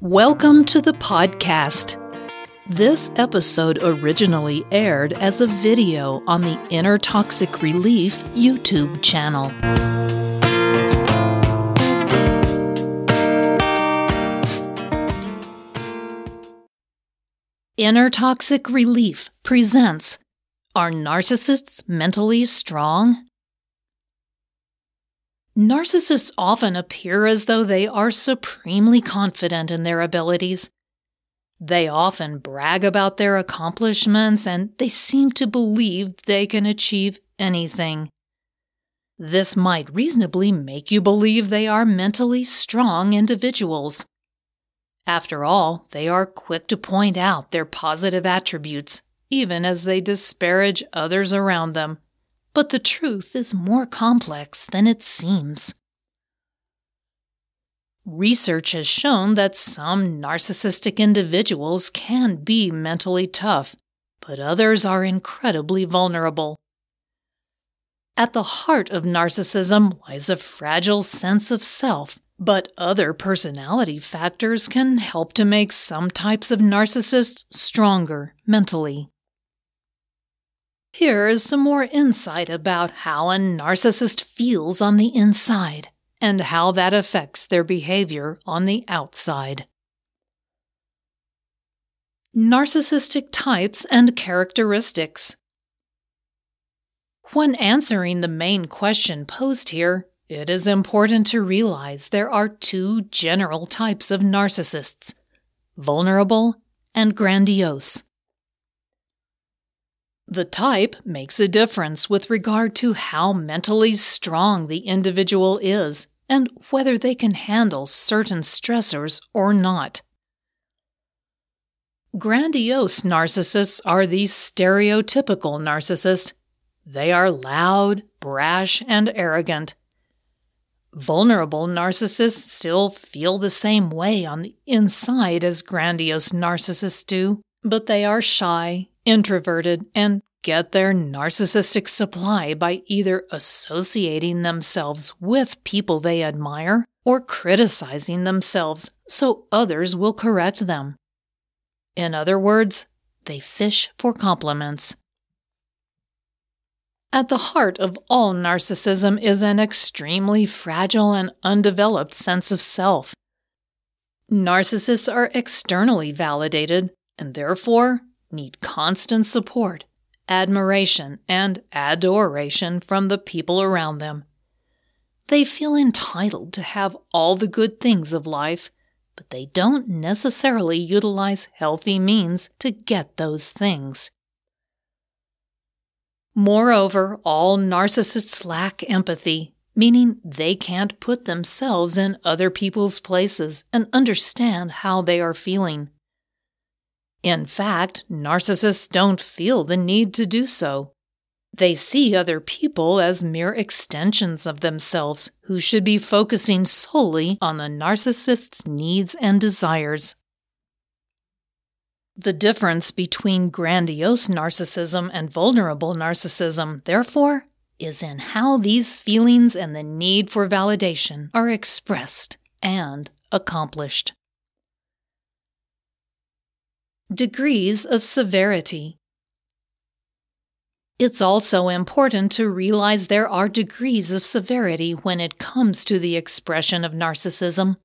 Welcome to the podcast. This episode originally aired as a video on the Inner Toxic Relief YouTube channel. Inner Toxic Relief presents Are Narcissists Mentally Strong? Narcissists often appear as though they are supremely confident in their abilities. They often brag about their accomplishments and they seem to believe they can achieve anything. This might reasonably make you believe they are mentally strong individuals. After all, they are quick to point out their positive attributes, even as they disparage others around them but the truth is more complex than it seems. Research has shown that some narcissistic individuals can be mentally tough, but others are incredibly vulnerable. At the heart of narcissism lies a fragile sense of self, but other personality factors can help to make some types of narcissists stronger mentally. Here is some more insight about how a narcissist feels on the inside and how that affects their behavior on the outside. Narcissistic types and characteristics. When answering the main question posed here, it is important to realize there are two general types of narcissists vulnerable and grandiose. The type makes a difference with regard to how mentally strong the individual is and whether they can handle certain stressors or not. Grandiose narcissists are the stereotypical narcissist. They are loud, brash, and arrogant. Vulnerable narcissists still feel the same way on the inside as grandiose narcissists do, but they are shy, introverted, and get their narcissistic supply by either associating themselves with people they admire or criticizing themselves so others will correct them. In other words, they fish for compliments. At the heart of all narcissism is an extremely fragile and undeveloped sense of self. Narcissists are externally validated and therefore need constant support, admiration, and adoration from the people around them. They feel entitled to have all the good things of life, but they don't necessarily utilize healthy means to get those things. Moreover, all narcissists lack empathy, meaning they can't put themselves in other people's places and understand how they are feeling. In fact, narcissists don't feel the need to do so. They see other people as mere extensions of themselves who should be focusing solely on the narcissist's needs and desires. The difference between grandiose narcissism and vulnerable narcissism, therefore, is in how these feelings and the need for validation are expressed and accomplished. Degrees of severity. It's also important to realize there are degrees of severity when it comes to the expression of narcissism.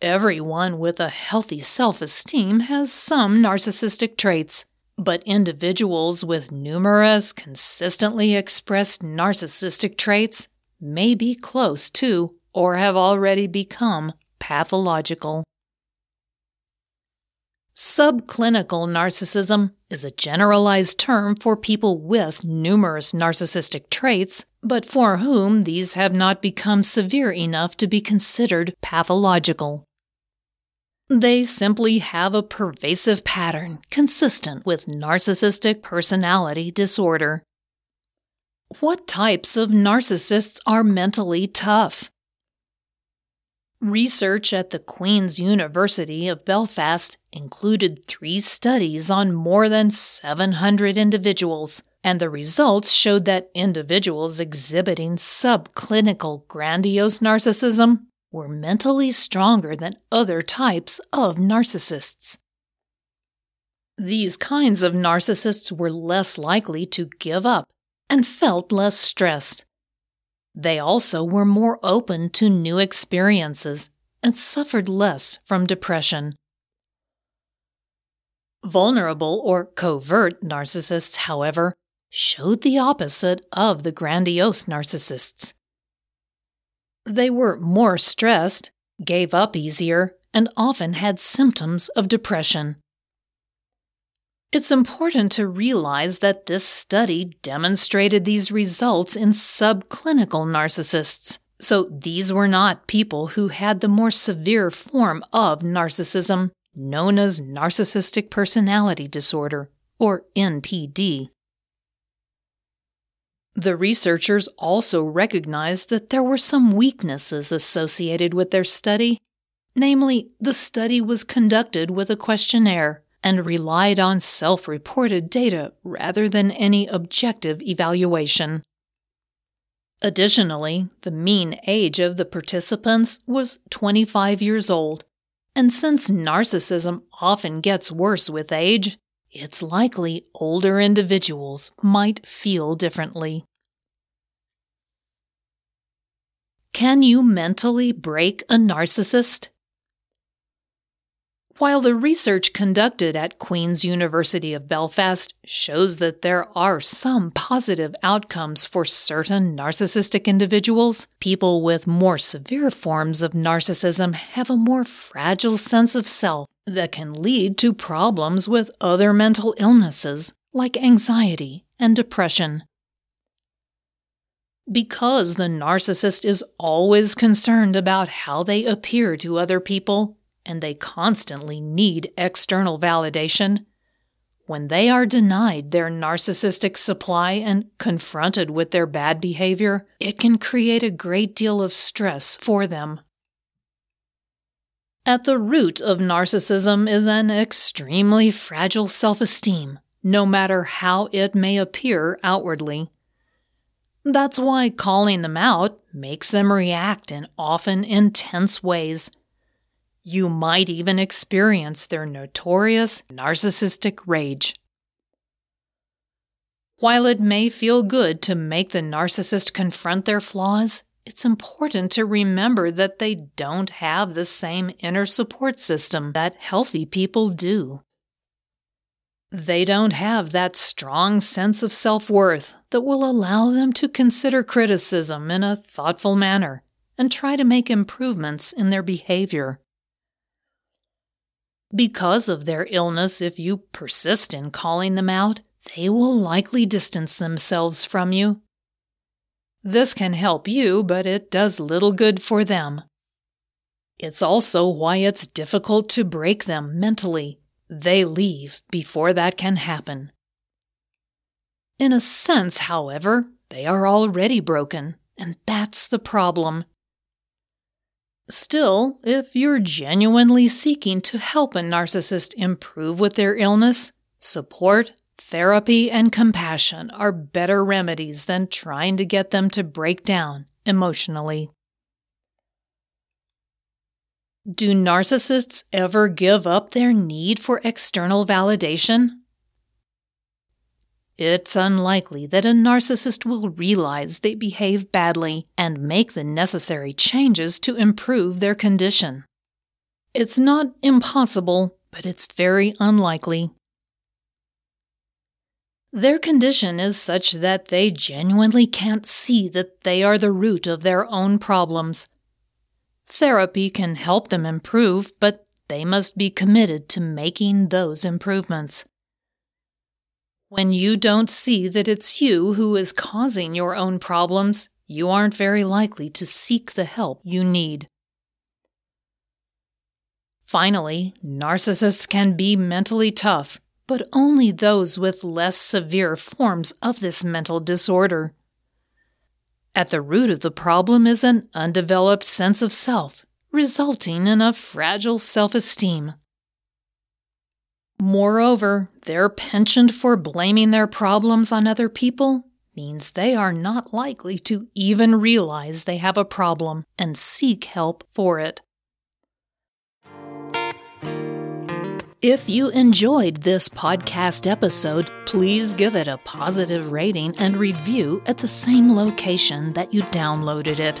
Everyone with a healthy self esteem has some narcissistic traits, but individuals with numerous, consistently expressed narcissistic traits may be close to or have already become pathological. Subclinical narcissism is a generalized term for people with numerous narcissistic traits, but for whom these have not become severe enough to be considered pathological. They simply have a pervasive pattern consistent with narcissistic personality disorder. What types of narcissists are mentally tough? Research at the Queen's University of Belfast included three studies on more than 700 individuals, and the results showed that individuals exhibiting subclinical grandiose narcissism were mentally stronger than other types of narcissists. These kinds of narcissists were less likely to give up and felt less stressed. They also were more open to new experiences and suffered less from depression. Vulnerable or covert narcissists, however, showed the opposite of the grandiose narcissists. They were more stressed, gave up easier, and often had symptoms of depression. It's important to realize that this study demonstrated these results in subclinical narcissists. So these were not people who had the more severe form of narcissism known as narcissistic personality disorder, or NPD. The researchers also recognized that there were some weaknesses associated with their study. Namely, the study was conducted with a questionnaire and relied on self reported data rather than any objective evaluation. Additionally, the mean age of the participants was 25 years old, and since narcissism often gets worse with age, it's likely older individuals might feel differently. Can you mentally break a narcissist? While the research conducted at Queen's University of Belfast shows that there are some positive outcomes for certain narcissistic individuals, people with more severe forms of narcissism have a more fragile sense of self that can lead to problems with other mental illnesses like anxiety and depression. Because the narcissist is always concerned about how they appear to other people, and they constantly need external validation, when they are denied their narcissistic supply and confronted with their bad behavior, it can create a great deal of stress for them. At the root of narcissism is an extremely fragile self esteem, no matter how it may appear outwardly. That's why calling them out makes them react in often intense ways. You might even experience their notorious narcissistic rage. While it may feel good to make the narcissist confront their flaws, it's important to remember that they don't have the same inner support system that healthy people do. They don't have that strong sense of self worth that will allow them to consider criticism in a thoughtful manner and try to make improvements in their behavior. Because of their illness, if you persist in calling them out, they will likely distance themselves from you. This can help you, but it does little good for them. It's also why it's difficult to break them mentally they leave before that can happen. In a sense, however, they are already broken, and that's the problem. Still, if you're genuinely seeking to help a narcissist improve with their illness, support, therapy, and compassion are better remedies than trying to get them to break down emotionally. Do narcissists ever give up their need for external validation? It's unlikely that a narcissist will realize they behave badly and make the necessary changes to improve their condition. It's not impossible, but it's very unlikely. Their condition is such that they genuinely can't see that they are the root of their own problems Therapy can help them improve, but they must be committed to making those improvements. When you don't see that it's you who is causing your own problems, you aren't very likely to seek the help you need. Finally, narcissists can be mentally tough, but only those with less severe forms of this mental disorder. At the root of the problem is an undeveloped sense of self, resulting in a fragile self esteem. Moreover, their penchant for blaming their problems on other people means they are not likely to even realize they have a problem and seek help for it. If you enjoyed this podcast episode, please give it a positive rating and review at the same location that you downloaded it.